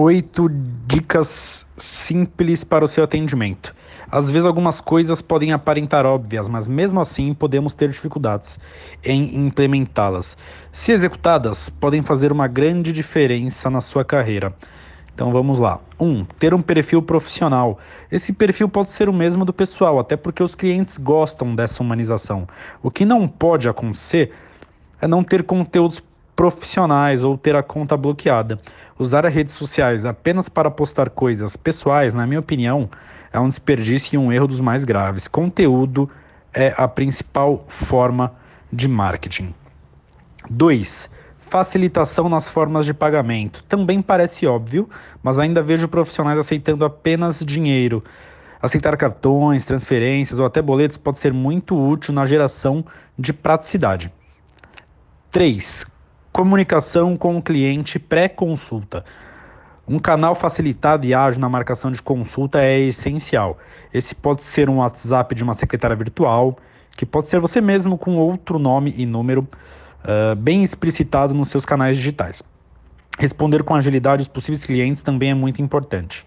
Oito dicas simples para o seu atendimento. Às vezes algumas coisas podem aparentar óbvias, mas mesmo assim podemos ter dificuldades em implementá-las. Se executadas, podem fazer uma grande diferença na sua carreira. Então vamos lá. 1. Um, ter um perfil profissional. Esse perfil pode ser o mesmo do pessoal, até porque os clientes gostam dessa humanização. O que não pode acontecer é não ter conteúdos profissionais ou ter a conta bloqueada. Usar as redes sociais apenas para postar coisas pessoais, na minha opinião, é um desperdício e um erro dos mais graves. Conteúdo é a principal forma de marketing. 2. Facilitação nas formas de pagamento. Também parece óbvio, mas ainda vejo profissionais aceitando apenas dinheiro. Aceitar cartões, transferências ou até boletos pode ser muito útil na geração de praticidade. 3. Comunicação com o cliente pré-consulta. Um canal facilitado e ágil na marcação de consulta é essencial. Esse pode ser um WhatsApp de uma secretária virtual, que pode ser você mesmo com outro nome e número uh, bem explicitado nos seus canais digitais. Responder com agilidade os possíveis clientes também é muito importante.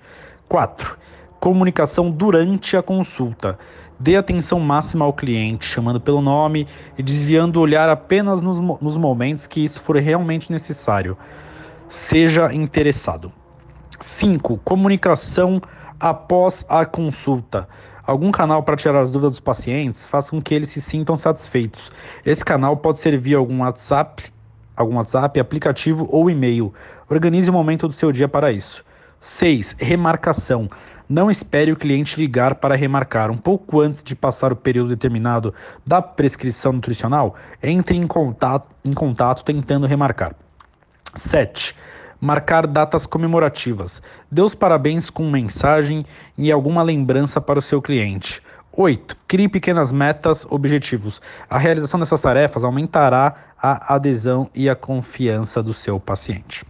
4. Comunicação durante a consulta. Dê atenção máxima ao cliente, chamando pelo nome e desviando o olhar apenas nos, nos momentos que isso for realmente necessário. Seja interessado. 5. Comunicação após a consulta. Algum canal para tirar as dúvidas dos pacientes faça com que eles se sintam satisfeitos. Esse canal pode ser via algum WhatsApp, algum WhatsApp, aplicativo ou e-mail. Organize o momento do seu dia para isso. 6. Remarcação. Não espere o cliente ligar para remarcar. Um pouco antes de passar o período determinado da prescrição nutricional, entre em contato, em contato tentando remarcar. 7 marcar datas comemorativas. Dê os parabéns com mensagem e alguma lembrança para o seu cliente. 8. Crie pequenas metas, objetivos. A realização dessas tarefas aumentará a adesão e a confiança do seu paciente.